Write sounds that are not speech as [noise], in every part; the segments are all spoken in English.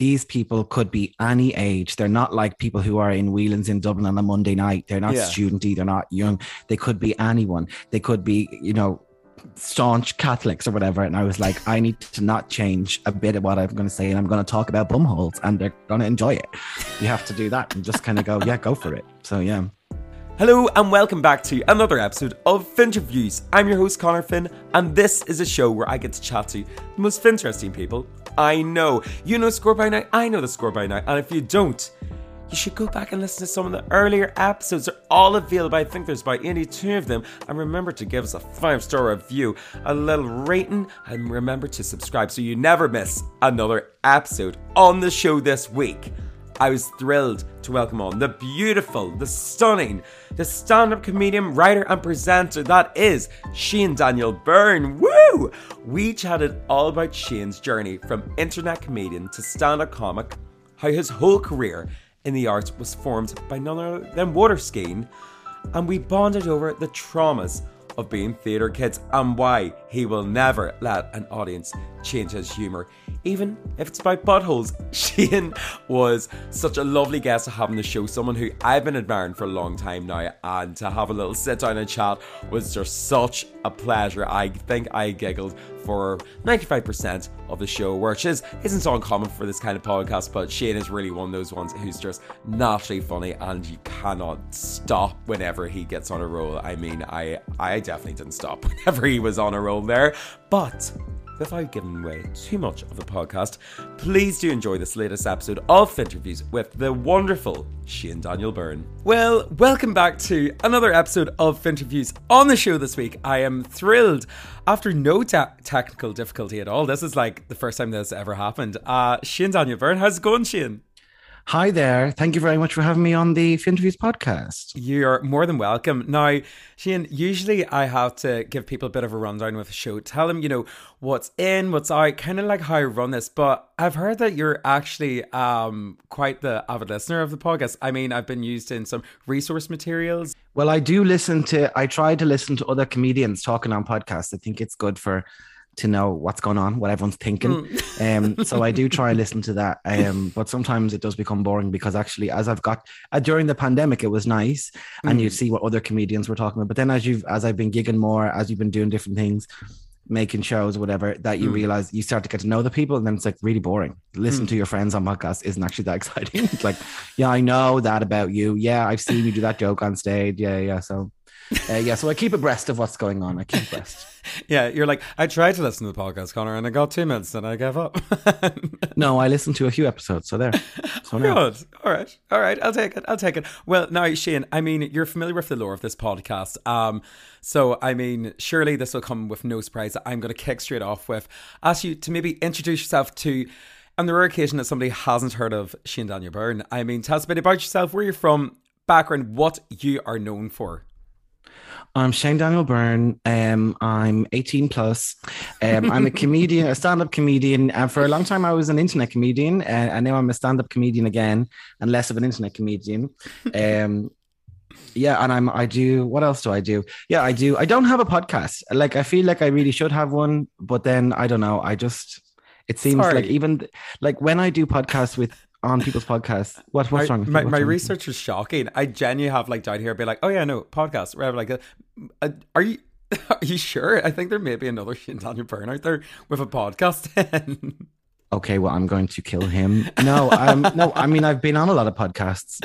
these people could be any age. They're not like people who are in Whelan's in Dublin on a Monday night. They're not Yeah. studenty. They're not young. They could be anyone. They could be, you know, staunch Catholics or whatever. And I was like, I need to not change a bit of what I'm going to say, and I'm going to talk about bumholes, and they're going to enjoy it. You have to do that and just kind of go, yeah, go for it. So yeah. Hello and welcome back to another episode of Finterviews. I'm your host Connor Finn, and this is a show where I get to chat to the most interesting people I know. You know Score by Night, I know the Score by Night, and if you don't, you should go back and listen to some of the earlier episodes. They're all available. I think there's about 82 of them. And remember to give us a five star review, a little rating, and remember to subscribe so you never miss another episode on the show this week. I was thrilled to welcome on the beautiful, the stunning, the stand up comedian, writer, and presenter that is Shane Daniel Byrne. Woo! We chatted all about Shane's journey from internet comedian to stand up comic, how his whole career in the arts was formed by none other than water skiing, and we bonded over the traumas of being theatre kids and why he will never let an audience change his humour, even if it's about buttholes. [laughs] Shane was such a lovely guest to have on the show, someone who I've been admiring for a long time now, and to have a little sit down and chat was just such a pleasure. I think I giggled for 95% of the show, which is isn't so uncommon for this kind of podcast, but Shane is really one of those ones who's just naturally funny and you cannot stop whenever he gets on a roll. I mean, I I definitely didn't stop [laughs] whenever he was on a roll there. But without giving away too much of the podcast, please do enjoy this latest episode of Finterviews with the wonderful Shane Daniel Byrne. Well, welcome back to another episode of Finterviews on the show this week. I am thrilled after no te- technical difficulty at all. This is like the first time this ever happened. Uh, Shane Daniel Byrne, how's it going, Shane? Hi there. Thank you very much for having me on the Finterviews podcast. You're more than welcome. Now, Shane, usually I have to give people a bit of a rundown with the show, tell them, you know, what's in, what's out, kind of like how I run this. But I've heard that you're actually um, quite the avid listener of the podcast. I mean, I've been used in some resource materials. Well, I do listen to, I try to listen to other comedians talking on podcasts. I think it's good for, to know what's going on, what everyone's thinking. [laughs] Um, so I do try and listen to that. Um, but sometimes it does become boring because actually, as I've got uh, during the pandemic, it was nice, and you see what other comedians were talking about. But then as you've as I've been gigging more, as you've been doing different things, making shows, whatever, that you realize you start to get to know the people, and then it's like really boring. Listen to your friends on podcasts isn't actually that [laughs] exciting. it's like, yeah, I know that about you. Yeah, I've seen you do that joke on stage. Yeah, yeah. So. Uh, yeah, so I keep abreast of what's going on. I keep abreast. [laughs] Yeah, you're like, I tried to listen to the podcast, Connor, and I got two minutes and I gave up. [laughs] No, I listened to a few episodes, so there. So now. Good. All right. All right. I'll take it. I'll take it. Well, now, Shane, I mean, you're familiar with the lore of this podcast. Um, so, I mean, surely this will come with no surprise. I'm going to kick straight off with ask you to maybe introduce yourself to, on the rare occasion that somebody hasn't heard of Shane Daniel Byrne. I mean, tell us a bit about yourself, where you're from, background, what you are known for. I'm Shane Daniel Byrne. Um, I'm 18 plus. Um, I'm a [laughs] comedian, a stand-up comedian. And for a long time, I was an internet comedian, uh, and now I'm a stand-up comedian again, and less of an internet comedian. Um, yeah, and I'm I do. What else do I do? Yeah, I do. I don't have a podcast. Like I feel like I really should have one, but then I don't know. I just it seems Sorry. like even like when I do podcasts with on people's podcasts. [laughs] What what's I- wrong? With my? What's my wrong research is shocking. I genuinely have like down here, be like, oh yeah, no podcast, whatever. Like, uh, uh, are you [laughs] are you sure? I think there may be another Shane Daniel Byrne out there with a podcast. [laughs] okay, well, I'm going to kill him. No, um, no, I mean, I've been on a lot of podcasts.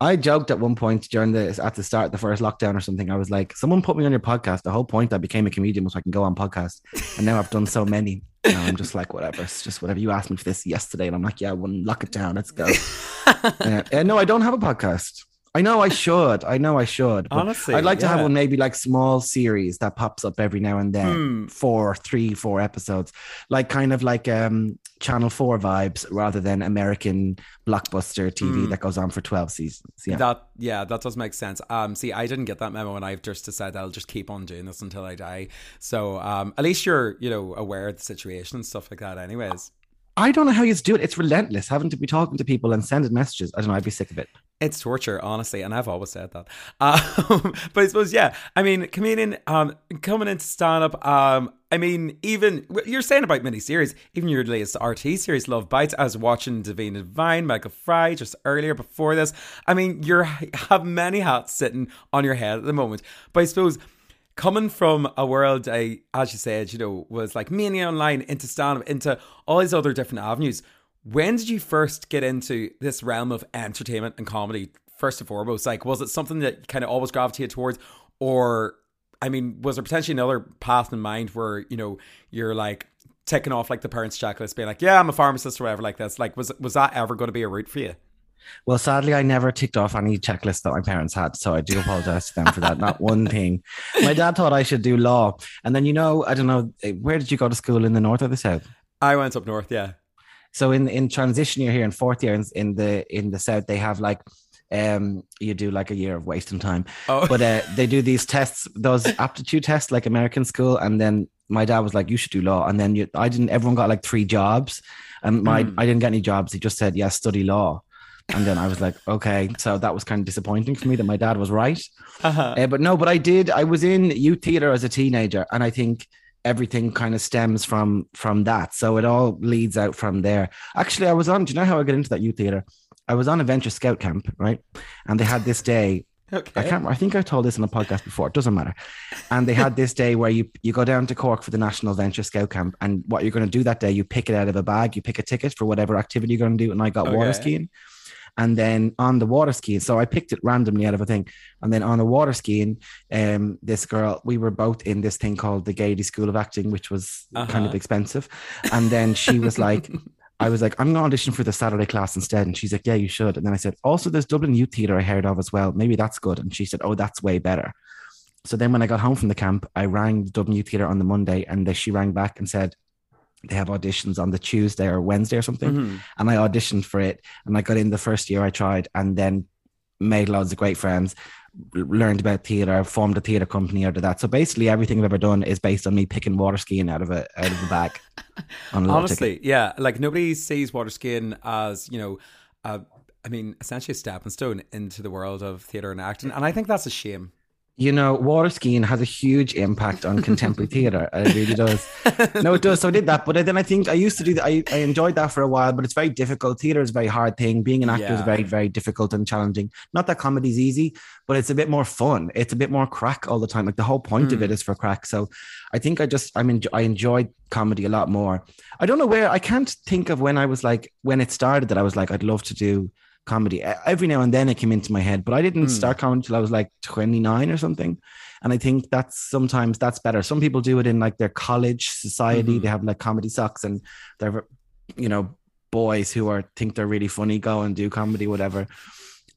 I joked at one point during the at the start of the first lockdown or something. I was like, "Someone put me on your podcast." The whole point I became a comedian was so I can go on podcasts, and now I've done so many. Now I'm just like, whatever. It's just whatever you asked me for this yesterday, and I'm like, yeah, well, lock it down. Let's go. [laughs] uh, uh, no, I don't have a podcast. I know I should. I know I should. Honestly, I'd like to have one maybe like small series that pops up every now and then, Hmm. four, three, four episodes, like kind of like um Channel Four vibes rather than American blockbuster TV Hmm. that goes on for twelve seasons. Yeah. That yeah, that does make sense. Um, see, I didn't get that memo, and I've just decided I'll just keep on doing this until I die. So, um, at least you're you know aware of the situation and stuff like that. Anyways, I don't know how you do it. It's relentless having to be talking to people and sending messages. I don't know. I'd be sick of it. It's torture, honestly, and I've always said that. [laughs] Um, but I suppose, yeah, I mean, comedian um, coming into stand up, um, I mean, even you're saying about miniseries, even your latest RT series, Love Bites. I was watching Divine Divine, Michael Fry, just earlier before this. I mean, you have many hats sitting on your head at the moment. But I suppose coming from a world, I, as you said, you know, was like mainly online into stand up, into all these other different avenues when did you first get into this realm of entertainment and comedy? First and foremost, like, was it something that kind of always gravitated towards, or I mean, was there potentially another path in mind where you know you're like ticking off like the parents' checklist, being like, "Yeah, I'm a pharmacist" or whatever like this? Like, was was that ever going to be a route for you? Well, sadly, I never ticked off any checklist that my parents had, so I do apologize to them for that. Not one [laughs] thing. My dad thought I should do law, and then you know, I don't know, eh, where did you go to school in the north or the south? I went up north, yeah. So in in transition year here in fourth year in, in the in the south, they have like um you do like a year of wasting time oh. but uh, they do these tests those aptitude tests like american school and then my dad was like you should do law and then you, i didn't everyone got like three jobs and my mm. i didn't get any jobs he just said yeah study law and then i was like okay so that was kind of disappointing for me that my dad was right uh-huh. uh, but no but i did i was in youth theater as a teenager and i think everything kind of stems from from that. So it all leads out from there. Actually, I was on. Do you know how I got into that youth theater? I was on a venture scout camp, right? And they had this day. [laughs] Okay. I can't. I think I told this in a podcast before. It doesn't matter. And they had this day where you you go down to Cork for the National Venture Scout Camp, and what you're going to do that day, you pick it out of a bag. You pick a ticket for whatever activity you're going to do. And I got okay. water skiing and then on the water skiing. So I picked it randomly out of a thing. And then on the water skiing, um, this girl, we were both in this thing called the Gaiety School of Acting, which was uh-huh. kind of expensive. And then she was like, [laughs] I was like, I'm going to audition for the Saturday class instead. And she's like, Yeah, you should. And then I said, Also, there's Dublin Youth Theatre I heard of as well. Maybe that's good. And she said, Oh, that's way better. So then when I got home from the camp, I rang the Dublin Youth Theatre on the Monday and she rang back and said, they have auditions on the Tuesday or Wednesday or something. Mm-hmm. And I auditioned for it and I got in the first year I tried and then made loads of great friends, learned about theatre, formed a theatre company out of that. So basically everything I've ever done is based on me picking water skiing out of a out of [laughs] a bag. Honestly, ticket. yeah. Like nobody sees water skiing as, you know, uh, I mean, essentially a stepping stone into the world of theatre and acting. And I think that's a shame you know, water skiing has a huge impact on contemporary theatre. It really does. No, it does. So I did that, but then I think I used to do that. I, I enjoyed that for a while, but it's very difficult. Theatre is a very hard thing. Being an actor yeah. is very, very difficult and challenging. Not that comedy is easy, but it's a bit more fun. It's a bit more crack all the time. Like the whole point mm. of it hmm. for crack. So I think I just I mean, I enjoyed comedy a lot more. I don't know where I can't think of when I was like when it started that I was like I'd love to do comedy. Every now and then it came into my head, but I didn't mm. start comedy until I was like 29 or something. And I think that's sometimes that's better. Some people do it in like their college society. Mm-hmm. They have like comedy socks and they're, you know, boys who are think they're really funny go and do comedy, whatever.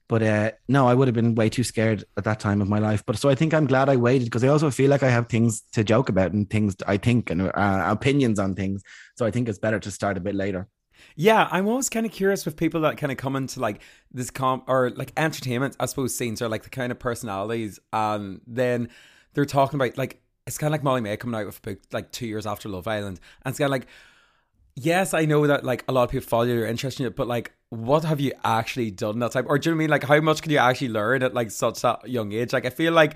But uh, no, I would have been way too scared at that time of my life. But so I think I'm glad I waited because I also feel like I have things to joke about and things I think and uh, opinions on things. So I think it's better to start a bit later. Yeah, I'm always kind of curious with people that kind of come into like this com or like entertainment, I suppose, scenes or like the kind of personalities. And then they're talking about like, it's kind of like Molly-Mae coming out with a book like two years after Love Island. And it's kind of like, yes, I know that like a lot of people follow your interest in it, but like, what have you actually done that time? Or do you know I mean? Like, how much can you actually learn at like such a young age? Like, I feel like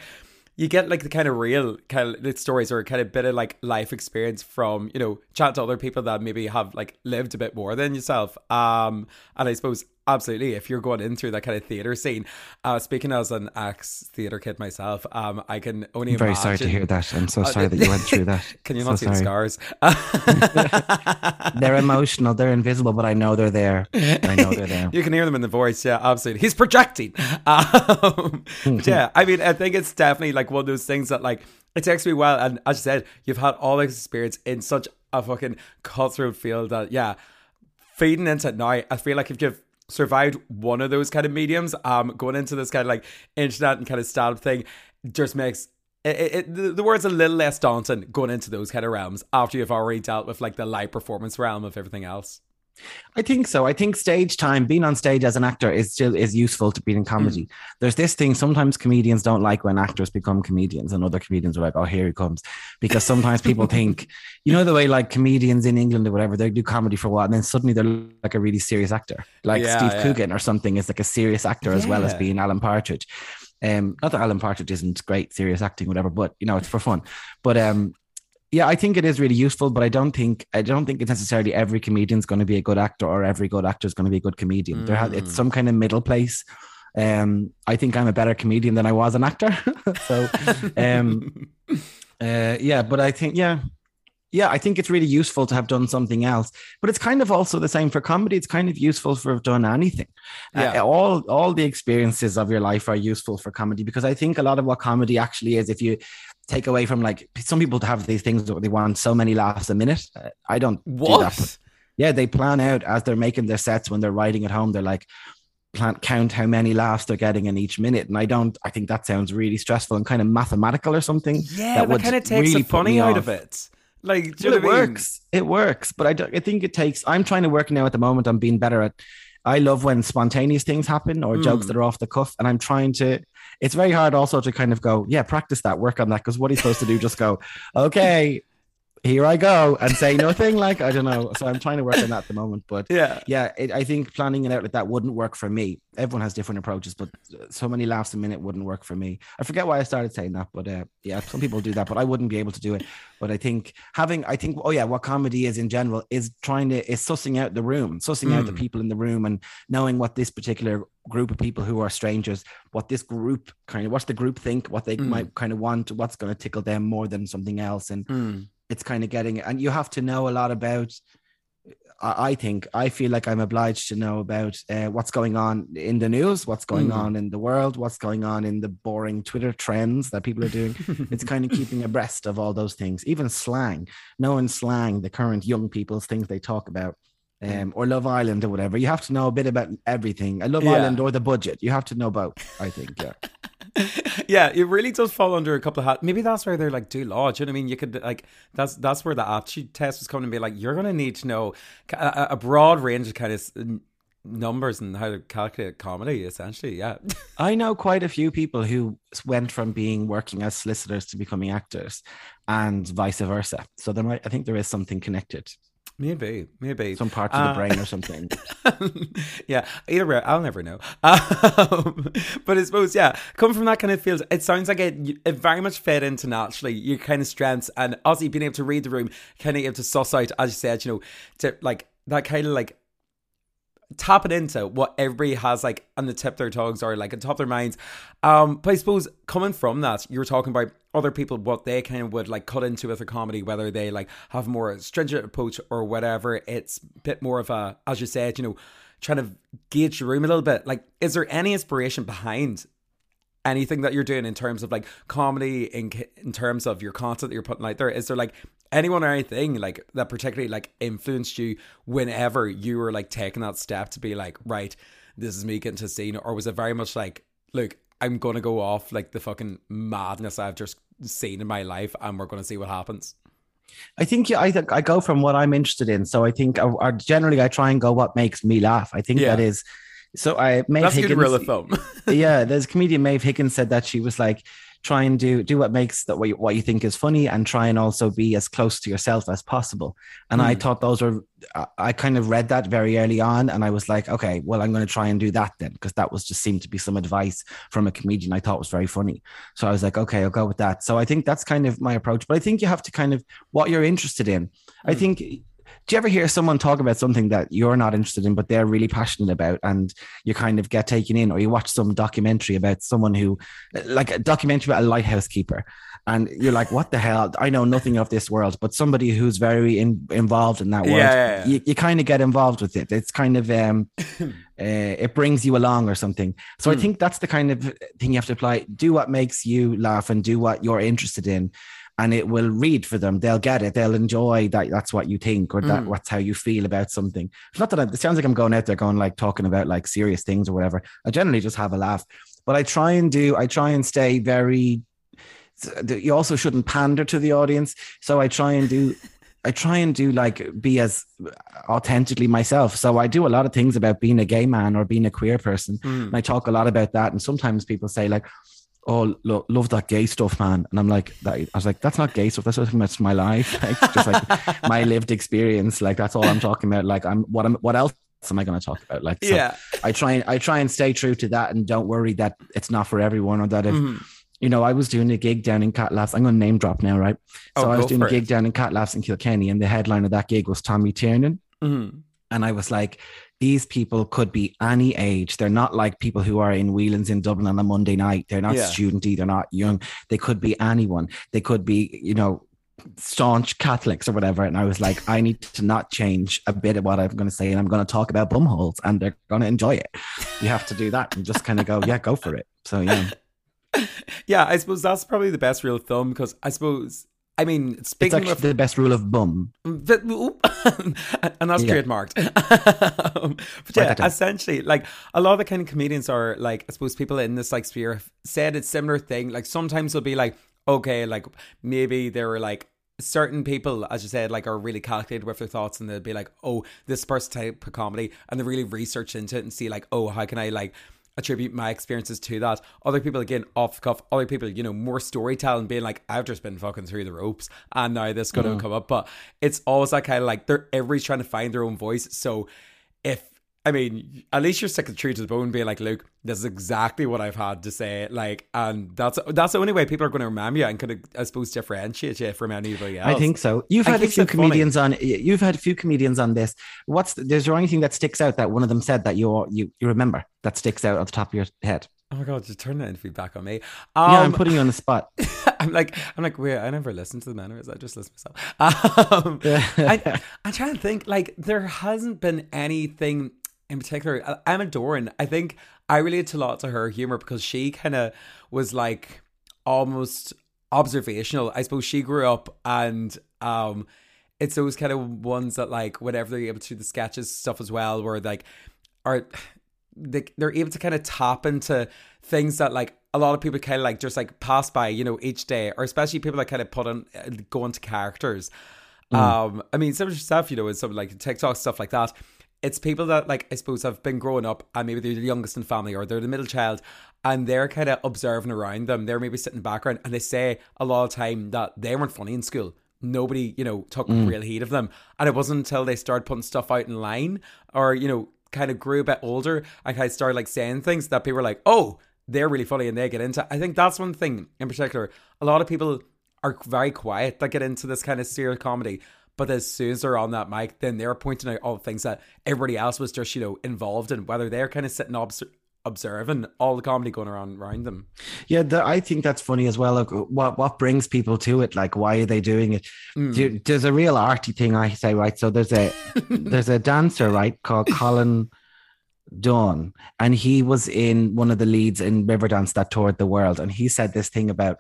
you get like the kind of real kind of stories or kind of bit of like life experience from you know chat to other people that maybe have like lived a bit more than yourself. Um and i suppose absolutely. If you're going in through that kind of theater scene uh speaking as an ex theater kid myself um i can only I'm very imagine, sorry to hear that. I'm so uh, sorry that you went through that. [laughs] Can you so not see sorry. the scars? [laughs] They're emotional. They're invisible but i know they're there. I know they're there. [laughs] You can hear them in the voice. Yeah absolutely. He's projecting. Um, yeah i mean i think it's definitely like one of those things that like it takes me a while. And as you said you've had all this experience in such a fucking cutthroat field that yeah feeding into it now i feel like if you've survived one of those kind of mediums, um, going into this kind of like internet and kind of style thing just makes it, it, the word's a little less daunting going into those kind of realms after you've already dealt with like the live performance realm of everything else. I think so. I think stage time, being on stage as an actor, is still is useful to being in comedy. Mm. There's this thing. Sometimes comedians don't like when actors become comedians, and other comedians are like, "Oh, here he comes," because sometimes people think, [laughs] you know, the way like comedians in England or whatever, they do comedy for a while, and then suddenly they're like a really serious actor, like yeah, Steve yeah. Coogan or something, is like a serious actor yeah. as well as being Alan Partridge. Um, not that Alan Partridge isn't great serious acting, whatever, but you know, it's for fun. But um, yeah, I think it is really useful, but I don't think I don't think it's necessarily every comedian's going to be a good actor or every good actor is going to be a good comedian. Mm. There has, it's some kind of middle place. Um, I think I'm a better comedian than I was an actor. [laughs] so, um, [laughs] uh, yeah, but I think yeah, yeah, I think it's really useful to have done something else. But it's kind of also the same for comedy. It's kind of useful for have done anything. Uh, yeah. Uh, all all the experiences of your life are useful for comedy because I think a lot of what comedy actually is, if you take away from like some people have these things that they want so many laughs a minute. Uh, I don't what? do that. Yeah, they plan out as they're making their sets when they're writing at home. They're like, plan count how many laughs they're getting in each minute. And I don't. I think that sounds really stressful and kind of mathematical or something. Yeah, that, that kind of takes really the funny out of it. Like, well, it works. It works, but I, do, I think it takes. I'm trying to work now at the moment on being better at. I love when spontaneous things happen or mm. jokes that are off the cuff, and I'm trying to it's very hard also to kind of go, yeah, practice that, work on that. Because what he's supposed to do, just go, okay, here I go and say nothing. Like, I don't know. So I'm trying to work on that at the moment. But yeah, yeah, it, I think planning it out like that wouldn't work for me. Everyone has different approaches, but so many laughs a minute wouldn't work for me. I forget why I started saying that, but uh, yeah, some people do that, but I wouldn't be able to do it. But I think having, I think, oh yeah, what comedy is in general is trying to, is sussing out the room, sussing mm. out the hmm. people in the room and knowing what this particular group of people who are strangers, what this group kind of, what's the group think, what they mm. might kind of want, what's going to tickle them more than something else. And, mm it's kind of getting and you have to know a lot about I think I feel like I'm obliged to know about uh, what's going on in the news, what's going mm. on in the world, what's going on in the boring Twitter trends that people are doing. [laughs] it's kind of keeping abreast of all those things, even slang, knowing slang, the current young people's things they talk about, um, or Love Island or whatever. You have to know a bit about everything. I Love yeah. Island or the budget. You have to know both. I think. Yeah. [laughs] [laughs] yeah, it really does fall under a couple of hats. Maybe that's where they're like, do law. Do you know what I mean? You could like that's that's where the aptitude test was coming and be like, you're to need to know a, a, broad range of kind of numbers and how to calculate comedy. Essentially, yeah. [laughs] I know quite a few people who went from being working as solicitors to becoming actors, and vice versa. So there might, I think, there is something connected. Maybe, maybe some parts of the uh, brain or something. [laughs] yeah, either way, I'll never know. Um, but I suppose, yeah, coming from that kind of field, it sounds like it, it very much fed into naturally your kind of strengths and Ozzy being able to read the room, kind of able to suss out, as you said, you know, to like that kind of like tap it into what everybody has like on the tip of their tongues or like on top of their minds. Um, but I suppose coming from that, you were talking about other people what they kind of would like cut into with a comedy, whether they like have more stringent approach or whatever. It's a bit more of a, as you said, you know, trying to gauge the room a little bit. Like, is there any inspiration behind anything that you're doing in terms of like comedy in in terms of your content that you're putting out there? Is there like anyone or anything like that particularly like influenced you whenever you were like taking that step to be like, right, this is me getting to scene, or was it very much like, look, I'm gonna go off like the fucking madness I've just seen in my life, and we're gonna see what happens. I think yeah, I think I go from what I'm interested in. So I think, uh, generally, I try and go what makes me laugh. I think yeah. that is so I Maeve That's Higgins, good rule of thumb. yeah, there's comedian Maeve Higgins said that she was like, try and do do what makes that what you, what you think is funny and try and also be as close to yourself as possible and mm. i hmm. thought those were i kind of read that very early on and i was like okay well i'm going to try and do that then because that was just seemed to be some advice from a comedian i thought was very funny so i was like okay i'll go with that so i think that's kind of my approach but i think you have to kind of what you're interested in mm. i hmm. think do you ever hear someone talk about something that you're not interested in, but they're really passionate about, and you kind of get taken in, or you watch some documentary about someone who, like a documentary about a lighthouse keeper, and you're like, what the hell? I know nothing of this world, but somebody who's very in, involved in that world, yeah, yeah, yeah. you, you kind of get involved with it. It's kind of, um, [coughs] uh, it brings you along or something. So mm. I hmm. think that's the kind of thing you have to apply. Do what makes you laugh and do what you're interested in and it will read for them. They'll get it. They'll enjoy that. That's what you think, or that mm. what's how you feel about something. It's not that I, it sounds like I'm going out there going like talking about like serious things or whatever. I generally just have a laugh, but I try and do. I try and stay very. You also shouldn't pander to the audience, so I try and do I try and do like be as authentically myself. So I do a lot of things about being a gay man or being a queer person. Mm. And I talk a lot about that. And sometimes people say like, "Oh, lo- love that gay stuff, man," and I'm like, that, I was like, "That's not gay stuff. That's just that's my life, [laughs] like just like my lived experience. Like that's all I'm talking about. Like I'm what I'm what else." am I going to talk about? Like, so yeah. I try and I try and stay true to that, and don't worry that it's not for everyone, or that if Mhm. you know, I was doing a gig down in Cat Laughs. I'm going to name drop now, right? So Oh, I was doing a gig it. down in Cat Laughs in Kilkenny, and the headline of that gig was Tommy Tiernan. Mhm. And I was like, these people could be any age. They're not like people who are in Whelan's in Dublin on a Monday night. They're not Yeah. studenty. They're not young. They could be anyone. They could be, you know, staunch Catholics or whatever. And I was like, I need to not change a bit of what I'm going to say. And I'm going to talk about bumholes and they're going to enjoy it. You have to do that and just kind of go, yeah, go for it. So, yeah. [laughs] Yeah, I suppose that's probably the best real thumb because I suppose I mean It's speaking actually of the best rule of bum. Oop. [laughs] and that's Yeah. trademarked. Um, [laughs] but yeah, essentially, like a lot of the kind of comedians are like, I suppose people in this like sphere have said a similar thing. Like sometimes they'll be like, okay, like maybe there were like certain people, as you said, like are really calculated with their thoughts, and they'll be like, oh, this person type of comedy, and they really research into it and see like, oh, how can I like attribute my experiences to that. Other people, again, off the cuff, other people, you know, more storytelling, being like, I've just been fucking through the ropes and now this going to mm-hmm. come up. But it's always that kind of like, they're everybody's trying to find their own voice. So if, I mean, at least you're sticking true to the bone, being like, Luke, this is exactly what I've had to say. Like, and that's that's the only way people are going to remember you and kind of, I suppose, differentiate you from anybody else. I think so. You've And had a few it funny. comedians on. You've had a few comedians on this. What's the, is there anything that sticks out that one of them said that you you you remember that sticks out at the top of your head? Oh my god, just turn that into feedback on me. yeah, I'm Um, putting you on the spot. [laughs] I'm like, I'm like, wait, I never listened to the manners. I just listen myself. [laughs] Um, [laughs] I, I'm trying to think. Like, there hasn't been anything in particular. Emma Doran, I think I relate to a lot to her humor because she kind of was like almost observational. I suppose she grew up and um, it's those kind of ones that like whenever they're able to do the sketches stuff as well, where like are they, they're able to kind of tap into things that like a lot of people kind of like just like pass by, you know, each day, or especially people that kind of put on uh, go into characters. Um, I mean, some of stuff, you know, is some like TikTok stuff like that. It's people that like I suppose have been growing up and maybe they're the youngest in the family or they're the middle child and they're kind of observing around them. They're maybe sitting in the background and they say a lot of time that they weren't funny in school. Nobody, you know, took mm. real heed of them. And it wasn't until they started putting stuff out in line or, you know, kind of grew a bit older and kind of started like saying things that people were like, oh, they're really funny and they get into. I think that's one thing in particular. A lot of people are very quiet that get into this kind of serious comedy. But as soon as they're on that mic, then they're pointing out all the things that everybody else was just, you know, involved in, whether they're kind of sitting obs- observing all the comedy going around around them. Yeah, the, I think that's funny as well. Like, what what brings people to it? Like, why are they doing it? Mm. Do- there's a real arty thing I say, right? So there's a [laughs] there's a dancer, right, called Colin Dunne, and he was in one of the leads in Riverdance that toured the world, and he said this thing about.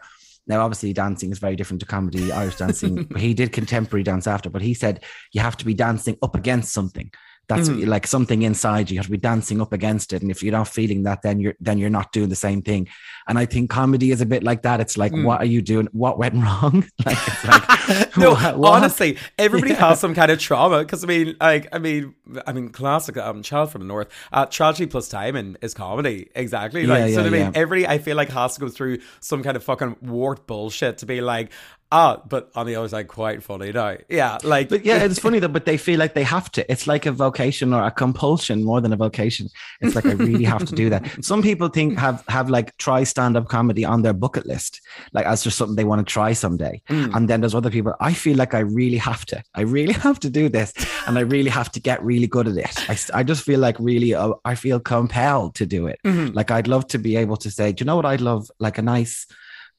Now, obviously, dancing is very different to comedy, Irish dancing. [laughs] he did contemporary dance after, but he said you have to be dancing up against something. That's Mhm. like something inside you. You have to be dancing up against it, and if you're not feeling that, then you're then you're not doing the same thing. And I think comedy is a bit like that. It's like, Mm. what are you doing? What went [laughs] wrong? like, it's like, [laughs] no, [laughs] what- what? honestly, everybody Yeah. has some kind of trauma because I mean, like, I mean, I mean, classic um, child from the north. Uh, tragedy plus timing is comedy, exactly. Like, Yeah, so yeah, I mean, everybody I feel like has to go through some kind of fucking wart bullshit to be like, ah, but on the other side, quite funny now. Yeah, like, But yeah, it's funny though, but they feel like they have to. It's like a vocation or a compulsion more than a vocation. It's like I really have to do that. [laughs] Some people think have have like try stand-up comedy on their bucket list, like as just something they want to try someday. Mm. And then there's other people, I feel like I really have to. I really [laughs] have to do this. And I really have to get really good at it. I just feel like really, uh, I feel compelled to do it. Mhm. Like I'd love to be able to say, do you know what I'd love? Like a nice,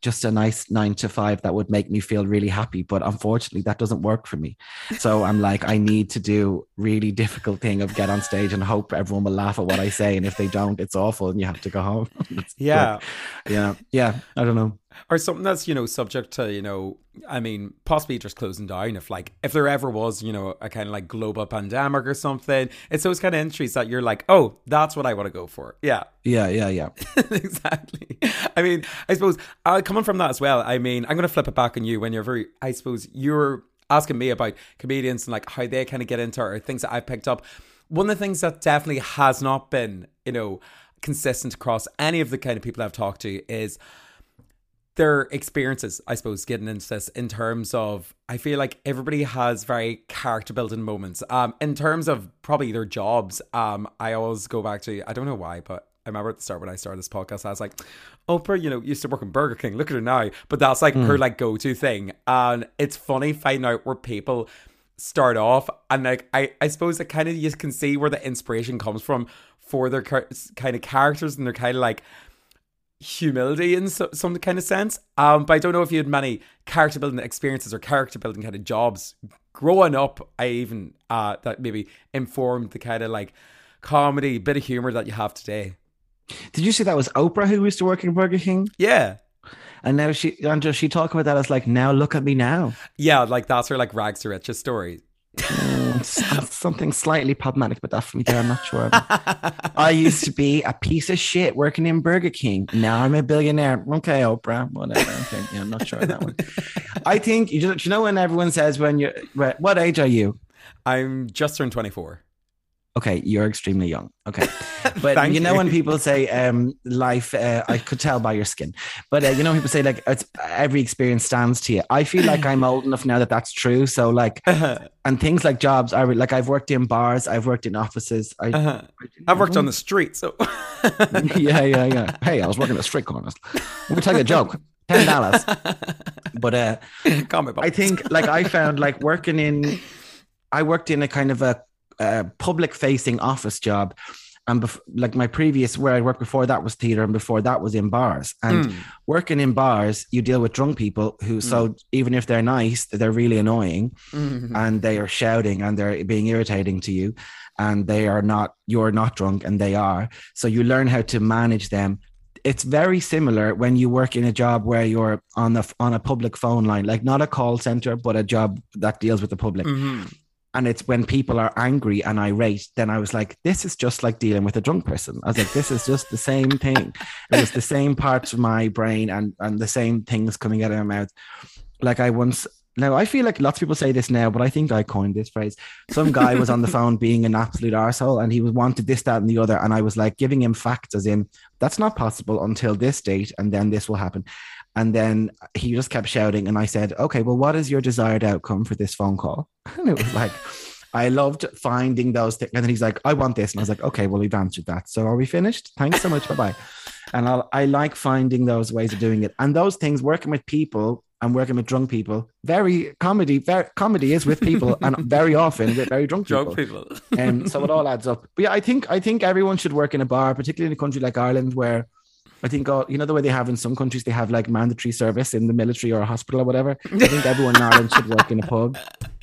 just a nice nine to five that would make me feel really happy. But unfortunately, that doesn't work for me. So I'm like, I need to do really difficult thing of get on stage and hope everyone will laugh at what I say. And if they don't, it's awful and you have to go home. [laughs] Yeah. like, yeah. Yeah. I don't know. Or something that's you know subject to you know i mean possibly just closing down if like if there ever was you know a kind of like global pandemic or something it's those kind of entries that you're like oh that's what i want to go for yeah [laughs] Yeah. Yeah. Yeah. exactly i mean i suppose uh, coming from that as well i mean i'm going to flip it back on you when you're very i suppose you're asking me about comedians and like how they kind of get into it or things that I've picked up. One of the things that definitely has not been, you know, consistent across any of the kind of people I've talked to is their experiences, I suppose, getting into this in terms of I feel like everybody has very character building moments. Um, in terms of probably their jobs, um, I always go back to I don't know why, but I remember at the start when I started this podcast, I was like, Oprah, you know, used to work in Burger King. Look at her now. But that's like mm. her like go to thing. And it's funny finding out where people start off and like I, I suppose it kind of you can see where the inspiration comes from for their kind of characters and they're kind of like humility in so, some kind of sense. Um, but I don't know if you had many character building experiences or character building kind of jobs growing up. I even uh, that maybe informed the kind of like comedy, bit of humor that you have today. Did you see that was Oprah who used to work in Burger King? Yeah. And now she and does she talk about that as like now look at me now? Yeah, like that's her like rags to riches story. Something slightly problematic about that for me there. I'm not sure. I used to be a piece of shit working in Burger King. Now I'm a billionaire. Okay, Oprah, whatever. Okay, yeah, I'm not sure that one. I think you, just, you know when everyone says when you what age are you? I'm just turned 24. Okay, you're extremely young. Okay, [laughs] but you know you. when people say um, life, uh, I could tell by your skin. But uh, you know, people say like every experience stands to you. I feel like I'm old enough now that that's true. So like, uh-huh. [laughs] and things like jobs, I like I've worked in bars, I've worked in offices. I, uh-huh. I have worked on the street. So [laughs] yeah, yeah, yeah. Hey, I was working at street corners. Let me tell you a joke. Ten dollars. But uh, I think like I found like working in, I worked in a kind of a a public facing office job. And bef- like my previous where I worked before that was theater and before that was in bars. And mm. working in bars you deal with drunk people who mm. so even if they're nice they're really annoying. Mm-hmm. and they are shouting and they're being irritating to you. And they are not you're not drunk and they are. So you learn how to manage them. It's very similar when you work in a job where you're on a on a public phone line like not a call center but a job that deals with the public. Mm-hmm and it's when people are angry and irate then i was like this is just like dealing with a drunk person i was like this is just the same thing it was the same parts of my brain and and the same things coming out of my mouth like i once now I feel like lots of people say this now, but I think I coined this phrase. Some guy was on the phone [laughs] being an absolute arsehole and he was wanted this, that, and the other. And I was like giving him facts as in that's not possible until this date, and then this will happen. And then he just kept shouting. And I said, Okay, well, what is your desired outcome for this phone call? [laughs] And it was like, I loved finding those things. And then he's like, I want this. And I was like, Okay, well, we've answered that. So are we finished? Thanks so much. bye bye. And I'll, I like finding those ways of doing it. And those things, working with people and working with drunk people, very comedy, very comedy is with people and [laughs] very often with very drunk people. Drunk people. and um, so it all adds up. But yeah, I think I think everyone should work in a bar, particularly in a country like Ireland where I think all, you know the way they have in some countries they have like mandatory service in the military or a hospital or whatever. I think everyone in Ireland should work in a pub.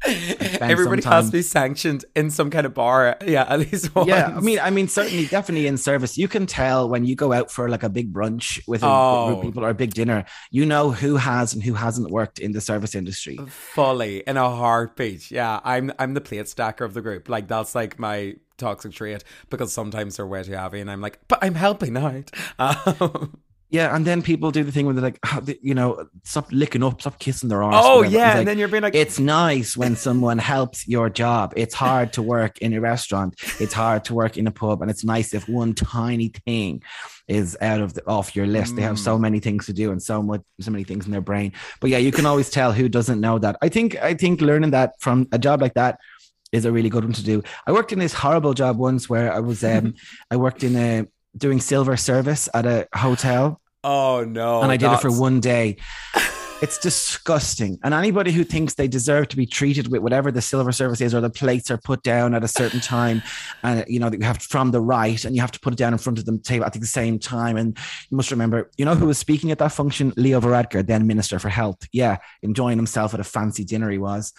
Everybody has to be sanctioned in some kind of bar. Yeah, at least once. Yeah, I mean, I mean, certainly, definitely in service, you can tell when you go out for like a big brunch with a oh. group of oh. people or a big dinner. You know who has and who hasn't worked in the service industry. Fully in a heartbeat. Yeah, I'm I'm the plate stacker of the group. Like that's like my toxic trait because sometimes they're way too heavy, and I'm like, but I'm helping out. Um, yeah, and then people do the thing where they're like, oh, you know, stop licking up, stop kissing their arms. Oh yeah, like, and then you're being like, it's nice when someone helps your job. It's hard to work in a restaurant. It's hard to work in a pub, and it's nice if one tiny thing is out of the off your list. Mm. They have so mm. many things to do and so much, so many things in their brain. But yeah, you can always tell who doesn't know that. I think, I think learning that from a job like that is a really good one to do. I worked in this horrible job once where I was, um, [laughs] I worked in a doing silver service at a hotel Oh no! And I did that's... it for one day. [laughs] It's disgusting. And anybody who thinks they deserve to be treated with whatever the silver service is or the plates are put down at a certain [laughs] time, and you know that you have from the right, and you have to put it down in front of the table at the same time. And you must remember, you know who was speaking at that function? Leo Varadkar, then Minister for Health. Yeah, enjoying himself at a fancy dinner he was.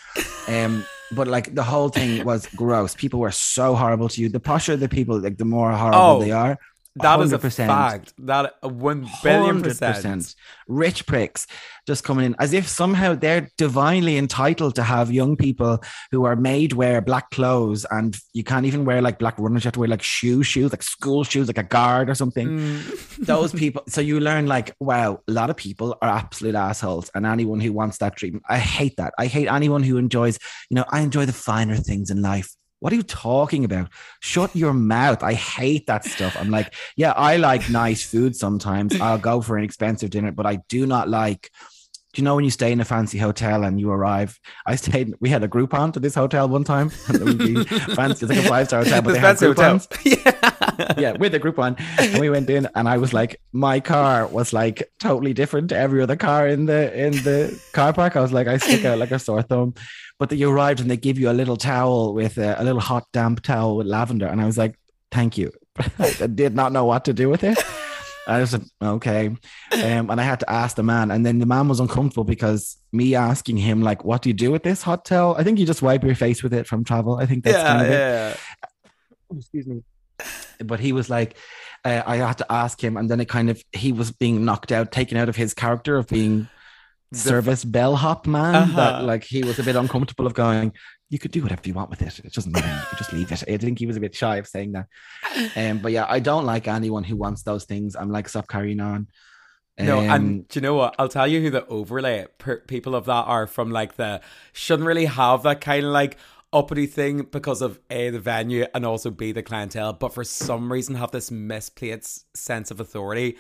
Um, but like the whole thing was gross. People were so horrible to you. The posher the people, like the more horrible oh. they are That is a fact. That one billion percent. Rich pricks just coming in as if somehow they're divinely entitled to have young people who are made wear black clothes and you can't even wear like black runners. You have to wear like shoe shoes, like school shoes, like a guard or something. Mm. Those people. So you learn like, wow, a lot of people are absolute assholes, and anyone who wants that treatment, I hate that. I hate anyone who enjoys. You know, I enjoy the finer things in life. What are you talking about? Shut your mouth. I hate that stuff. I'm like, yeah, I like nice food sometimes. I'll go for an expensive dinner, but I do not like do you know when you stay in a fancy hotel and you arrive? I stayed. We had a Groupon to this hotel one time. [laughs] fancy, it's like a five star hotel, but they had Groupons. [laughs] Yeah, yeah, with a Groupon, and we went in, and I was like, my car was like totally different to every other car in the in the car park. I was like, I stick out like a sore thumb. But that you arrived and they give you a little towel with a, a little hot damp towel with lavender, and I was like, thank you. [laughs] I did not know what to do with it. I was like, okay. Um, and I had to ask the man. And then the man was uncomfortable because me asking him, like, what do you do with this hot towel? I think you just wipe your face with it from travel. I think that's yeah, kind of yeah. it. Oh, excuse me. But he was like, uh, I had to ask him. And then it kind of, he was being knocked out, taken out of his character of being service bellhop man uh-huh. that like he was a bit uncomfortable of going you could do whatever you want with it. It doesn't matter. You could just leave it. I think he was a bit shy of saying that. Um, but yeah, I don't like anyone who wants those things. I'm like, stop carrying on. Um, no, and um, do you know what? I'll tell you who the overlay per- people of that are from. Like the shouldn't really have that kind of like uppity thing because of a the venue and also b the clientele, but for some reason have this misplaced sense of authority.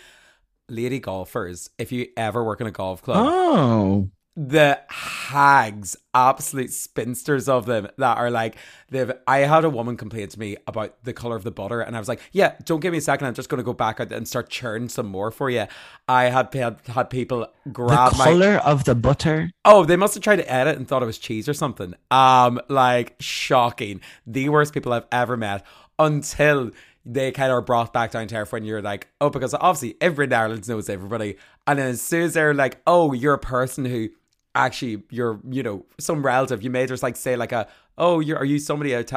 Lady golfers, if you ever work in a golf club, oh, the hags, absolute spinsters of them that are like they've I had a woman complain to me about the color of the butter and I was like, Yeah, don't give me a second, I'm just gonna go back and start churning some more for you. I had had, had people grab the color my, of the butter. Oh, they must have tried to edit and thought it was cheese or something. Um, like shocking. The worst people I've ever met until they kind of are brought back down to earth when you're like, oh, because obviously every Ireland knows everybody. And then as soon as they're like, oh, you're a person who actually you're you know some relative you may just like say like a oh you're are you somebody out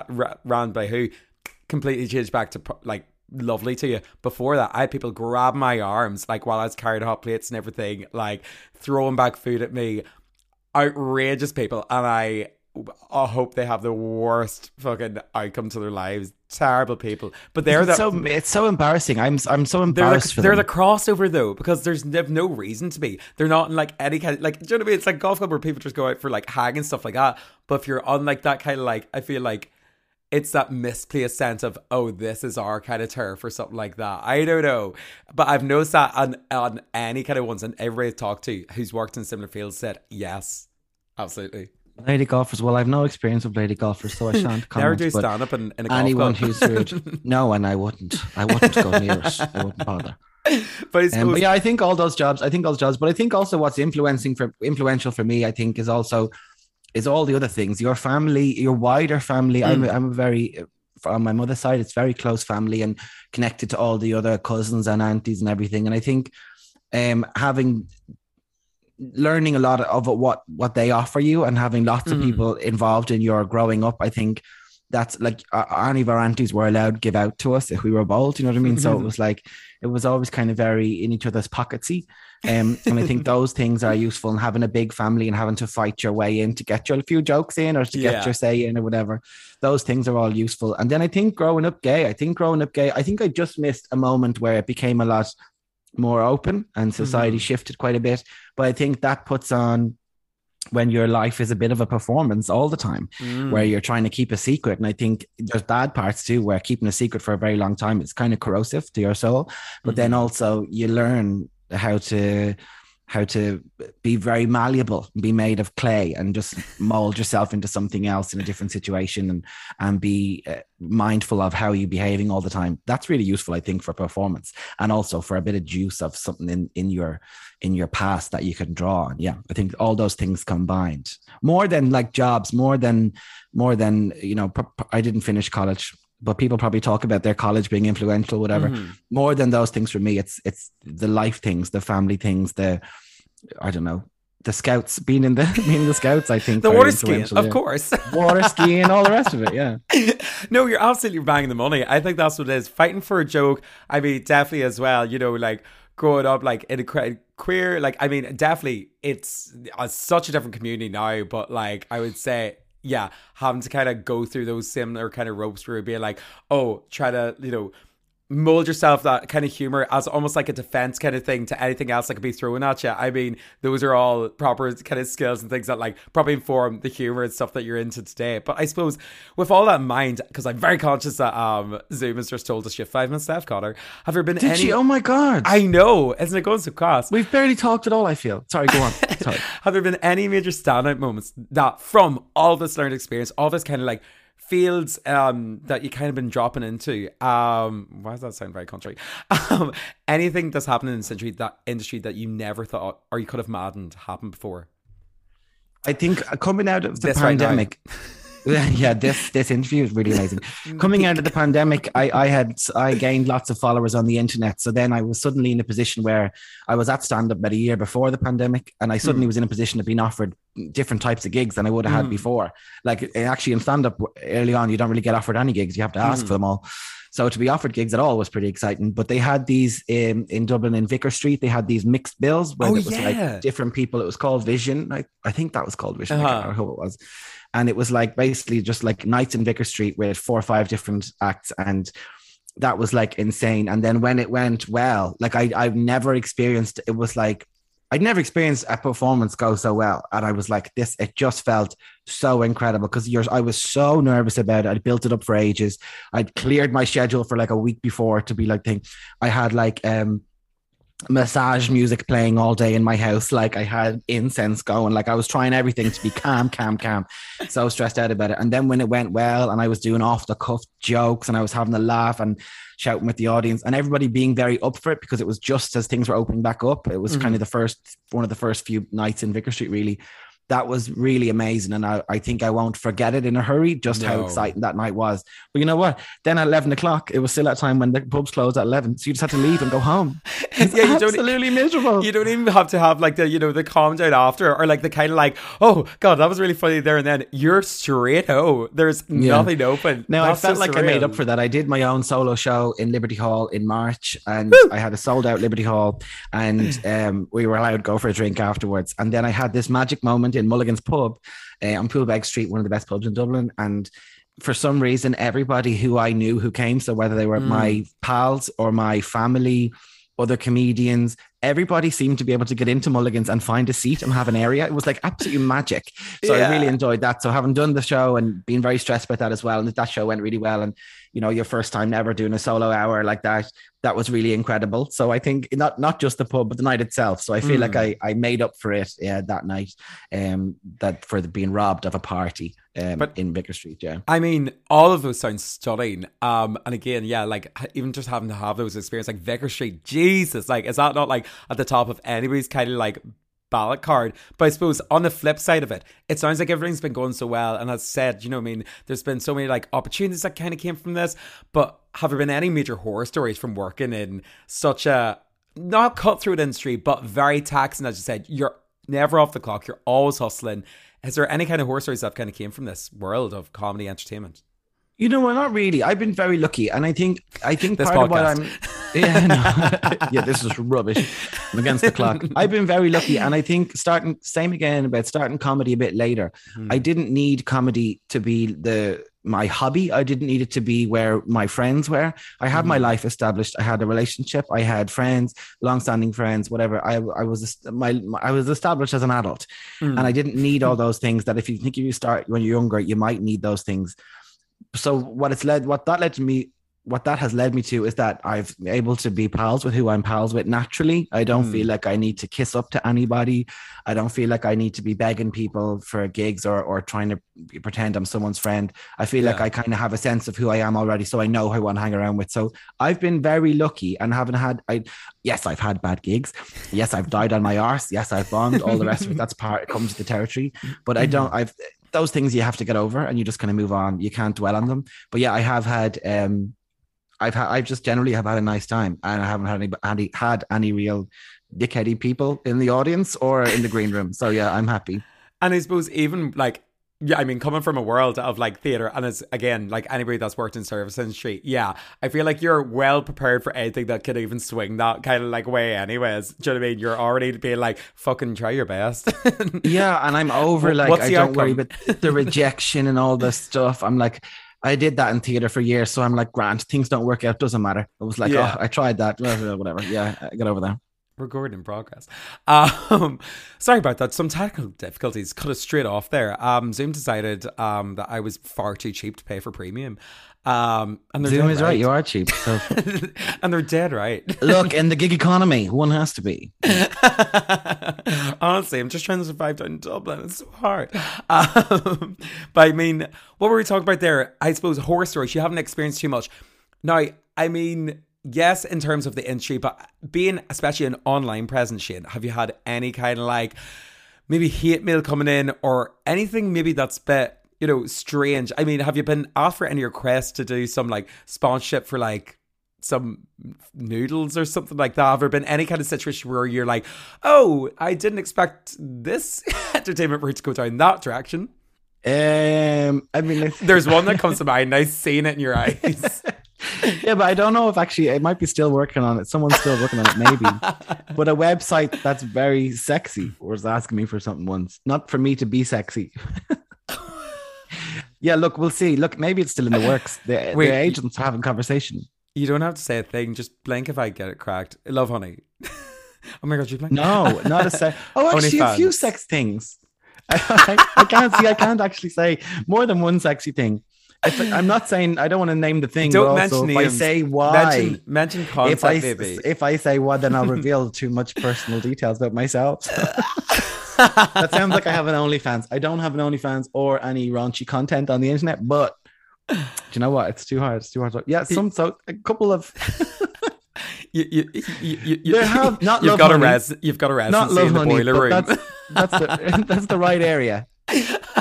ran by who completely changed back to like lovely to you before that i had people grab my arms like while i was carrying hot plates and everything like throwing back food at me outrageous people and i I hope they have the worst fucking outcome to their lives. Terrible people, but they're the, so it's so embarrassing. I'm I'm so embarrassed. They're, the, they're the crossover though because there's no reason to be. They're not in like any kind of, like. Do you know what I mean? It's like golf club where people just go out for like hang and stuff like that. But if you're on like that kind of like, I feel like it's that misplaced sense of oh this is our kind of turf or something like that i don't know but i've noticed that on, on any kind of ones and everybody i've talked to who's worked in similar fields said yes absolutely Lady golfers. Well, I've no experience with lady golfers, so I [laughs] shan't comment. Never do stand up in, in a anyone who's rude. [laughs] no, and I wouldn't. I wouldn't go near it. I wouldn't bother. But, um, but yeah, I think all those jobs. I think all those jobs. But I think also what's influencing for influential for me, I think, is also is all the other things. Your family, your wider family. Mm. I'm I'm a very on my mother's side, it's very close family and connected to all the other cousins and aunties and everything. And I think um, having learning a lot of what what they offer you and having lots of mm. people involved in your growing up i think that's like any of our aunties were allowed to give out to us if we were bold you know what i mean? So it was like it was always kind of very in each other's pocketsy. Um, and i think [laughs] those things are useful and having a big family and having to fight your way in to get your few jokes in or to get yeah. your say in or whatever. Those things are all useful. And then i think growing up gay i think growing up gay i think i just missed a moment where it became a lot more open and society mm-hmm. shifted quite a bit. But I think that puts on when your life is a bit of a performance all the time mm. where you're trying to keep a secret and i think there's bad parts too where keeping a secret for a very long time is kind of corrosive to your soul but mm-hmm. then also you learn how to how to be very malleable, be made of clay, and just mold yourself into something else in a different situation, and and be uh, mindful of how you're behaving all the time. That's really useful, I think, for performance, and also for a bit of juice of something in in your in your past that you can draw on. Yeah, I think all those things combined, more than like jobs, more than more than you know. I didn't finish college but people probably talk about their college being influential, whatever. Mm-hmm. More than those things for me, it's it's the life things, the family things, the I don't know, the scouts, being in the [laughs] being in the scouts, I think the water skiing, of yeah. course, [laughs] water skiing, all the rest of it. Yeah. [laughs] no, you're absolutely banging the money. I think that's what it is. Fighting for a joke. I mean, definitely as well. You know, like growing up, like in a queer, like I mean, definitely, it's a, such a different community now. But like, I would say yeah, having to kind of go through those similar kind of ropes where it'd be like, oh, try to, you know, mold yourself that kind of humor as almost like a defense kind of thing to anything else that could be thrown at you. I mean, those are all proper kind of skills and things that like probably inform the humor and stuff that you're into today. But I suppose with all that in mind, because I'm very conscious that um Zoom has just told us you have five minutes left, Connor. Have there been Did any? She? Oh my god! I know, isn't it going so fast? We've barely talked at all. I feel. Sorry, go on. [laughs] Sorry. have there been any major standout moments that from all this learned experience, all this kind of like fields um, that you kind of been dropping into. Um, why does that sound very contrary? [laughs] Um, anything that's happening in the industry that industry that you never thought or you could have maddened happened before. I think coming out of the this pandemic. Right [laughs] [laughs] yeah, this this interview is really amazing. Coming out of the pandemic, I, I had I gained lots of followers on the internet. So then I was suddenly in a position where I was at stand up about a year before the pandemic, and I suddenly mm. was in a position of being offered different types of gigs than I would have mm. had before. Like actually in stand up early on, you don't really get offered any gigs; you have to ask mm. for them all. So to be offered gigs at all was pretty exciting. But they had these in, in Dublin in Vicar Street. They had these mixed bills where oh, it was yeah. like different people. It was called Vision. I, I think that was called Vision. Uh-huh. I can't remember who it was and it was like basically just like nights in Vicar Street with four or five different acts and that was like insane. And then when it went well like I I've never experienced it was like I'd never experienced a performance go so well. And I was like this it just felt so incredible because yours I was so nervous about it. I built it up for ages. I'd cleared my schedule for like a week before to be like thing. I had like um massage music playing all day in my house. Like I had incense going. Like I was trying everything to be calm, calm, calm. So stressed out about it. And then when it went well and I was doing off the cuff jokes and I was having a laugh and shouting with the audience and everybody being very up for it because it was just as things were opening back up. It was mm-hmm. kind of the first one of the first few nights in Vicar Street really that was really amazing. And I, I think I won't forget it in a hurry, just no. how exciting that night was. But you know what? Then at 11 o'clock, it was still that time when the pubs closed at 11. So you just had to leave and go home. It's [laughs] yeah, you absolutely don't, miserable. You don't even have to have like the, you know, the calm down after or like the kind of like, oh God, that was really funny there and then. You're straight home. There's yeah. nothing open. No, I felt so like surreal. I made up for that. I did my own solo show in Liberty Hall in March and Woo! I had a sold out Liberty Hall and [gasps] um, we were allowed to go for a drink afterwards. And then I had this magic moment in Mulligan's pub uh, on Poolbeg Street, one of the best pubs in Dublin. And for some reason, everybody who I knew who came, so whether they were mm. my pals or my family, other comedians, everybody seemed to be able to get into Mulligan's and find a seat and have an area. It was like absolutely magic. So yeah. I really enjoyed that. So having done the show and being very stressed about that as well, and that show went really well. And you know, your first time ever doing a solo hour like that, that was really incredible. So I think not not just the pub, but the night itself. So I feel mm. like I I made up for it yeah, that night, um, that for the, being robbed of a party. Um, but in Vicar Street, yeah. I mean, all of those sound stunning. Um, and again, yeah, like even just having to have those experiences, like Vicar Street, Jesus, like is that not like at the top of anybody's kind of like ballot card. But I suppose on the flip side of it, it sounds like everything's been going so well. And as said, you know, I mean, there's been so many like opportunities that kind of came from this. But have there been any major horror stories from working in such a not cutthroat industry, but very taxing? As you said, you're never off the clock. You're always hustling. Is there any kind of horror stories that kind of came from this world of comedy entertainment? You know, well, not really. I've been very lucky, and I think I think part podcast. of what I'm, yeah, no, [laughs] yeah, this is rubbish. I'm against the clock. [laughs] I've been very lucky, and I think starting same again about starting comedy a bit later. Hmm. I didn't need comedy to be the my hobby. I didn't need it to be where my friends were. I had mm. my hmm. life established. I had a relationship. I had friends, long-standing friends, whatever. I, I was my, I was established as an adult, mm. and I didn't need all those things. That if you think if you start when you're younger, you might need those things so what it's led what that led to me what that has led me to is that I've been able to be pals with who I'm pals with naturally. I don't mm. feel like I need to kiss up to anybody. I don't feel like I need to be begging people for gigs or or trying to pretend I'm someone's friend. I feel yeah. like I kind of have a sense of who I am already, so I know who I want to hang around with. So I've been very lucky and haven't had. I yes, I've had bad gigs. Yes, I've died on my arse. Yes, I've bombed. All the rest of it. [laughs] That's part. It comes to the territory. But I don't. I've those things you have to get over and you just kind of move on. You can't dwell on them. But yeah, I have had um I've had I've just generally have had a nice time, and I haven't had any, any had any real dickheady people in the audience or in the green room. So yeah, I'm happy. And I suppose even like yeah, I mean, coming from a world of like theater, and it's again like anybody that's worked in service industry, yeah, I feel like you're well prepared for anything that could even swing that kind of like way. Anyways, do you know what I mean? You're already being like, fucking try your best. [laughs] yeah, and I'm over like What's I don't outcome? worry about the rejection and all this [laughs] stuff. I'm like. I did that in theater for years, so I'm like, Grant, things don't work out, doesn't matter. I was like, Yeah. oh, I tried that, whatever. Yeah, get over there. Recording in progress. Um, [laughs] sorry about that. Some technical difficulties. Cut us straight off there. Um, Zoom decided um that I was far too cheap to pay for premium. Um, and they're Zoom is right. You are cheap. So [laughs] and they're dead right. look, in the gig [laughs] economy, one has to be. Honestly, I'm just trying to survive down in Dublin. It's so hard. Um, but I mean, what were we talking about there? I suppose horror stories. You haven't experienced too much. Now, I mean, yes, in terms of the industry, but being especially an online presence, Shane, have you had any kind of like maybe hate mail coming in or anything maybe that's a bit, you know, strange? I mean, have you been asked for any requests to do some like sponsorship for like some noodles or something like that? Have there been any kind of situation where you're like, oh, I didn't expect this [laughs] entertainment route to go down that direction? Um, I mean, There's one that comes to [laughs] mind. I've seen it in your eyes. [laughs] yeah, but I don't know if actually it might be still working on it. Someone's still working on it, maybe. [laughs] but a website that's very sexy was asking me for something once, not for me to be sexy. [laughs] yeah, look, we'll see. Look, maybe it's still in the works. The, Wait, agents are having conversation. You don't have to say a thing. Just blink if I get it cracked. Love, honey. [laughs] oh my god, you blink? No, not a sex. Oh, actually, a few sex things. I, I can't see. I can't actually say more than one sexy thing. I'm not saying I don't want to name the thing. Don't but also mention if I say why. Mention, mention if I baby. if I say what, then I'll reveal too much personal details about myself. [laughs] that sounds like I have an OnlyFans. I don't have an OnlyFans or any raunchy content on the internet, but do you know what? It's too hard. It's too hard. Yeah, some so a couple of you, you, you, you, have- [laughs] not you've got a res, you've got a res, not love in the honey, boiler room. that's that's the [laughs] that's the right area.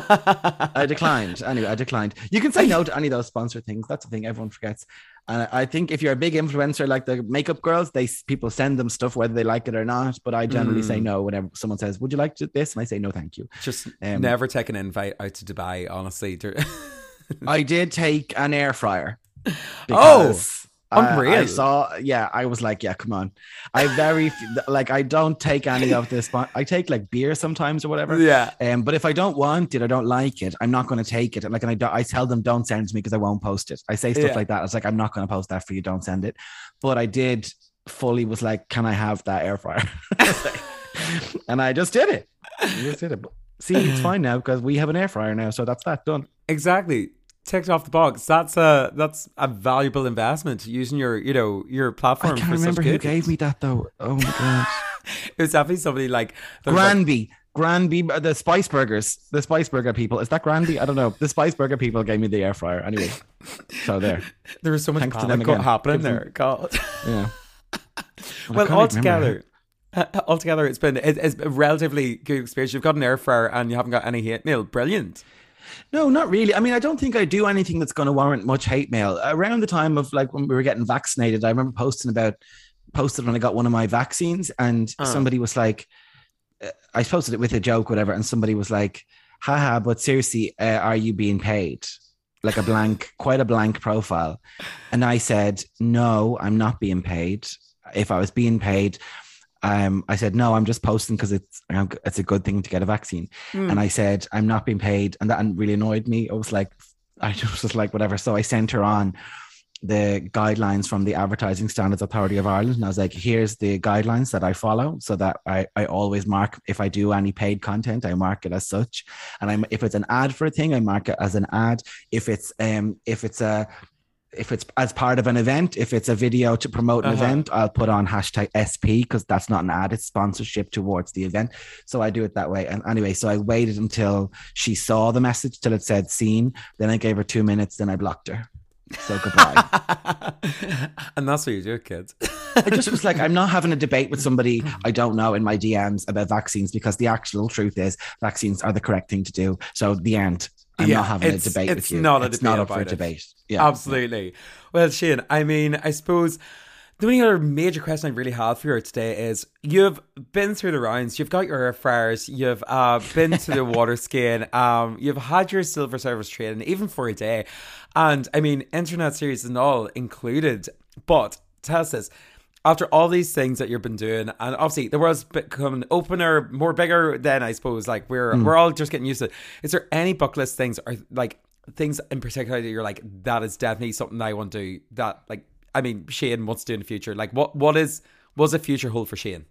I declined. Anyway, I declined. You can say no to any of those sponsor things. That's the thing everyone forgets. And I think if you're a big influencer like the makeup girls, they people send them stuff whether they like it or not. But I generally say Mm. no whenever someone says, "Would you like to- this?" and I say no, thank you. Just Um, never take an invite out to Dubai. Honestly, [laughs] I did take an air fryer. Oh, because I- I unreal. saw, yeah, I was like, yeah, come on. I very like I don't take any of this. I take like beer sometimes or whatever. yeah. Um, but if I don't want it I don't like it, I'm not going to take it. Like, and I, do- I tell them don't send it to me because I won't post it. I say stuff Yeah. like that. It's like I'm not going to post that for you. Don't send it. But I did fully was like, can I have that air fryer? [laughs] and I just did it. I just did it. See, it's [laughs] fine now because we have an air fryer now, so that's that done. Exactly. Ticked off the box. That's a that's a valuable investment using your you know your platform. I can't remember who gave me that though. Oh my [laughs] god, It was definitely somebody like was like- Granby. Granby, uh, the Spice Burgers, the Spice Burger people. Is that Granby? I don't know. The Spice Burger people gave me the air fryer. Anyway, so there. [laughs] there was so much Thanks to them again. happening there. God. [laughs] Yeah. well, altogether, altogether, it's been it, it's a relatively good experience. You've got an air fryer and you haven't got any hate mail. Brilliant. No, not really. I mean, I don't think I do anything that's going to warrant much hate mail. Around the time of like when we were getting vaccinated, I remember posting about posted when I got one of my vaccines, and Oh. somebody was like, uh, I posted it with a joke, whatever, and somebody was like, "Haha, but seriously, uh, are you being paid?" Like a blank, [laughs] quite a blank profile, and I said, "No, I'm not being paid. If I was being paid." Um, I said no. I'm just posting because it's it's a good thing to get a vaccine Hmm. and I said I'm not being paid, and that really annoyed me. I was like, [laughs] I just was like, whatever. So I sent her on the guidelines from the Advertising Standards Authority of Ireland, and I was like, here's the guidelines that I follow, so that I I always mark if I do any paid content, I mark it as such, and I'm if it's an ad for a thing, I mark it as an ad. If it's um if it's a if it's as part of an event, if it's a video to promote an Uh-huh. event, I'll put on hashtag SP because that's not an ad, it's sponsorship towards the event. So I do it that way. And anyway, so I waited until she saw the message till it said seen. Then I gave her two minutes, then I blocked her. So goodbye. [laughs] and that's what you do, kids. I just was like, I'm not having a debate with somebody I don't know in my DMs about vaccines because the actual truth is vaccines are the correct thing to do. So the end. I'm Yeah, not having a debate it's with you. not a it's not up for about a it. debate. Yeah, Absolutely. Well, Shane, I mean, I suppose the only other major question I really have for you today is you've been through the rounds, you've got your air fryers, you've uh, been to the [laughs] water skiing, um, you've had your silver service training, even for a day. And I mean, internet series and all included. But tell us this. After all these things that you've been doing, and obviously the world's becoming opener, more bigger than I suppose. Like we're Hmm. we're all just getting used to. it. Is there any bucket list things or like things in particular that you're like that is definitely something I want to do? That like I mean Shane wants to do in the future. Like what what is was a future hold for Shane?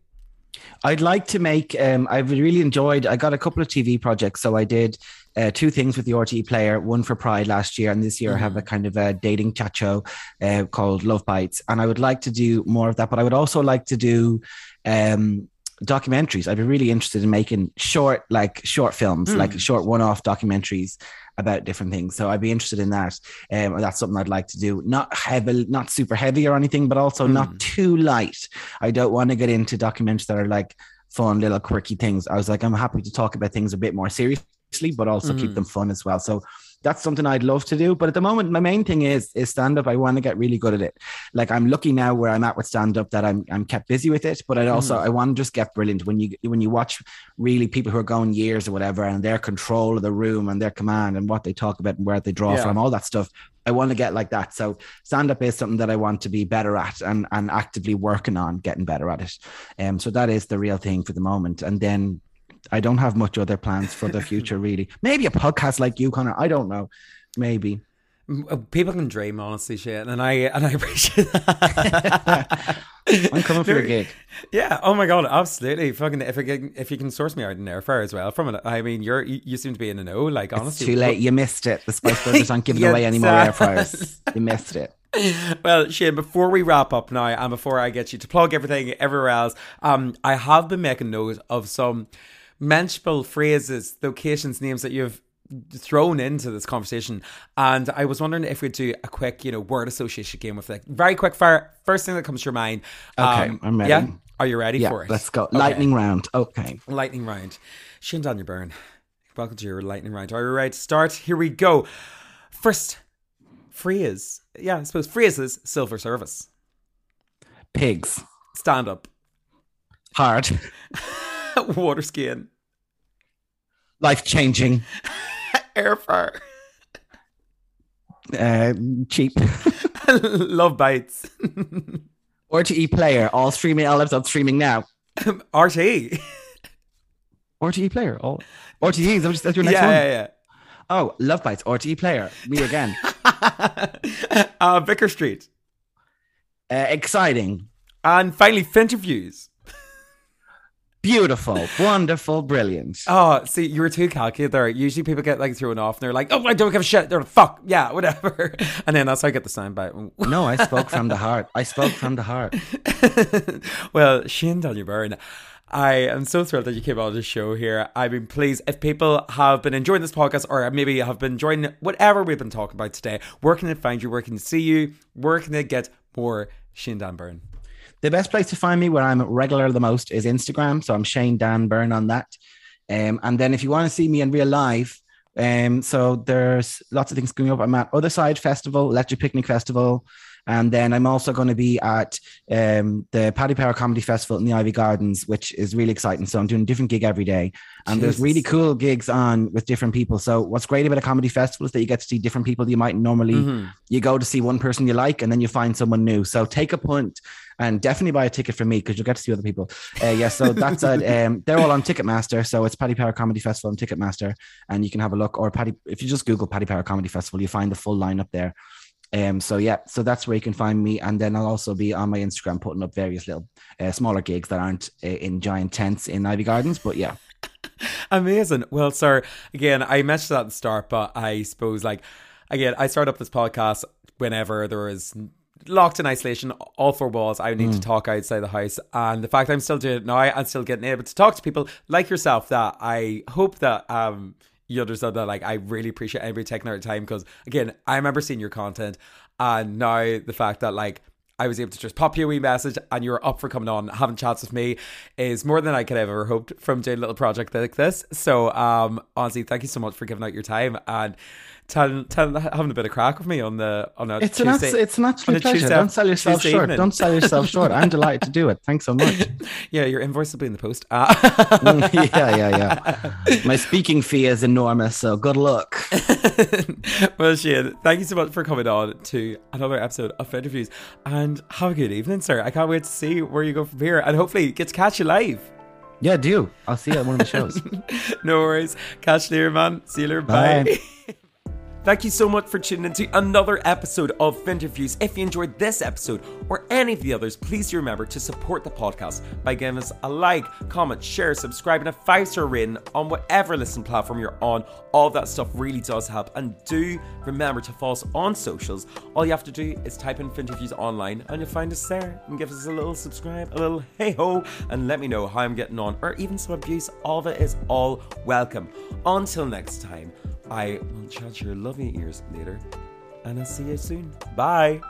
I'd like to make. Um, I've really enjoyed. I got a couple of TV projects, so I did uh, two things with the RTE player. One for Pride last year, and this year I have a kind of a dating chat show uh, called Love Bites. And I would like to do more of that, but I would also like to do um, documentaries. I'd be really interested in making short, like short films, like short one-off documentaries about different things. So I'd be interested in that. Um, that's something I'd like to do. Not heavy, not super heavy or anything, but also not too light. I don't want to get into documentaries that are like fun, little quirky things. I was like, I'm happy to talk about things a bit more seriously, but also keep them fun as well. So that's something I'd love to do. But at the moment, my main thing is is stand up. I want to get really good at it. Like I'm lucky now where I'm at with stand up that I'm I'm kept busy with it. But I also I want to just get brilliant when you when you watch really people who are going years or whatever and their control of the room and their command and what they talk about and where they draw Yeah. from, all that stuff. I want to get like that. So stand up is something that I want to be better at and and actively working on getting better at it. Um, so that is the real thing for the moment. And then I don't have much other plans for the [laughs] future, really. Maybe a podcast like you, Connor. I don't know. Maybe. Uh, People can dream, honestly, Shane, and I and I [laughs] appreciate that. I'm coming for your gig. Yeah. Oh my god. Absolutely. Fucking. If you can, if you can source me out in airfare as well from it, I mean, you're you, you seem to be in the know. Like It's honestly, too late. You missed it. The Spice Brothers aren't giving [laughs] Yes, away any more air fryers. You missed it. Well, Shane, before we wrap up now, and before I get you to plug everything everywhere else, um, I have been making note of some mentionable phrases, locations, names that you've thrown into this conversation, and I was wondering if we'd do a quick, you know, word association game with it. Very quick fire. First thing that comes to your mind. Okay, um, I'm ready. Yeah. Are you ready Yeah, for it? let's go. Okay. Lightning round. Okay. Lightning round. Shane Daniel Byrne, welcome to your lightning round. Are you ready to start? Here we go. First phrase. Yeah, I suppose phrases, silver service. Pigs. Stand up. Hard. [laughs] [laughs] Water skiing. Life changing. [laughs] Air fryer. Uh, cheap. [laughs] Love bites. RTE player. All streaming. All episodes streaming now. RT. RTE player. All RTE. That's your Yeah, next one? yeah, yeah. Oh, Love Bites. RTE player. Me again. yeah. uh, Vicar Street. uh, exciting. And finally, Finterviews. Beautiful. Wonderful. Brilliant. Oh, see, you were too calculated there. Usually people get like thrown off and they're like, oh, I don't give a shit. They're like, fuck, yeah, whatever. [laughs] And then that's how I get the soundbite. [laughs] No, I spoke from the heart. I spoke from the heart. [laughs] well, Shane Daniel Byrne, I am so thrilled that you came on the show here. I've been pleased. If people have been enjoying this podcast or maybe have been enjoying whatever we've been talking about today, where can they find you? Where can they see you? Where can they get more Shane Dan Byrne? The best place to find me where I'm regular the most is Instagram. So I'm Shane Dan Byrne on that. Um, and then if you want to see me in real life, um, so there's lots of things coming up. I'm at Other Side Festival, Electric Picnic Festival. And then I'm also going to be at um, the Paddy Power Comedy Festival in the Iveagh Gardens, which is really exciting. So I'm doing a different gig every day. And there's really cool gigs on with different people. So what's great about a comedy festival is that you get to see different people you might normally Mm-hmm. you go to see one person you like and then you find someone new. So take a punt and definitely buy a ticket for me because you'll get to see other people. Uh, yeah, so that's [laughs] uh, um, they're all on Ticketmaster. So it's Paddy Power Comedy Festival on Ticketmaster, and you can have a look. Or Paddy, if you just Google Paddy Power Comedy Festival, you find the full lineup there. Um, so yeah, so that's where you can find me, and then I'll also be on my Instagram putting up various little uh, smaller gigs that aren't uh, in giant tents in Iveagh Gardens. But yeah, [laughs] Amazing. Well, sir, again, I mentioned that at the start, but I suppose, like, again, I started up this podcast whenever there was locked in isolation, all four walls. I need to talk outside the house. And the fact I'm still doing it now and still getting able to talk to people like yourself, that I hope that, um, you understand that like I really appreciate everybody taking out time because again I remember seeing your content and now the fact that like I was able to just pop you a wee message and you were up for coming on, having chats with me is more than I could have ever hoped from doing a little project like this. So, um, honestly, thank you so much for giving out your time and telling, telling having a bit of crack with me on the on a it's Tuesday, an it's an absolute pleasure. Tuesday, Don't sell yourself Tuesday short. Evening. Don't sell yourself short. I'm delighted to do it. Thanks so much. [laughs] yeah, your invoice will be in the post. Uh- yeah, yeah, yeah. My speaking fee is enormous, so good luck. [laughs] well, Shane, thank you so much for coming on to another episode of Finterviews, and have a good evening, sir. I can't wait to see where you go from here, and hopefully get to catch you live. Yeah, do. I'll see you at one of the shows. [laughs] no worries. Catch you later, man. See you later. Bye. Bye. Thank you so much for tuning into another episode of Finterviews. If you enjoyed this episode or any of the others, please do remember to support the podcast by giving us a like, comment, share, subscribe, and a five star rating on whatever listen platform you're on. All that stuff really does help. And do remember to follow us on socials. All you have to do is type in Finterviews online and you'll find us there and give us a little subscribe, a little hey ho, and let me know how I'm getting on or even some abuse. All of it is all welcome. Until next time. I will chat your lovely ears later, and I'll see you soon. Bye.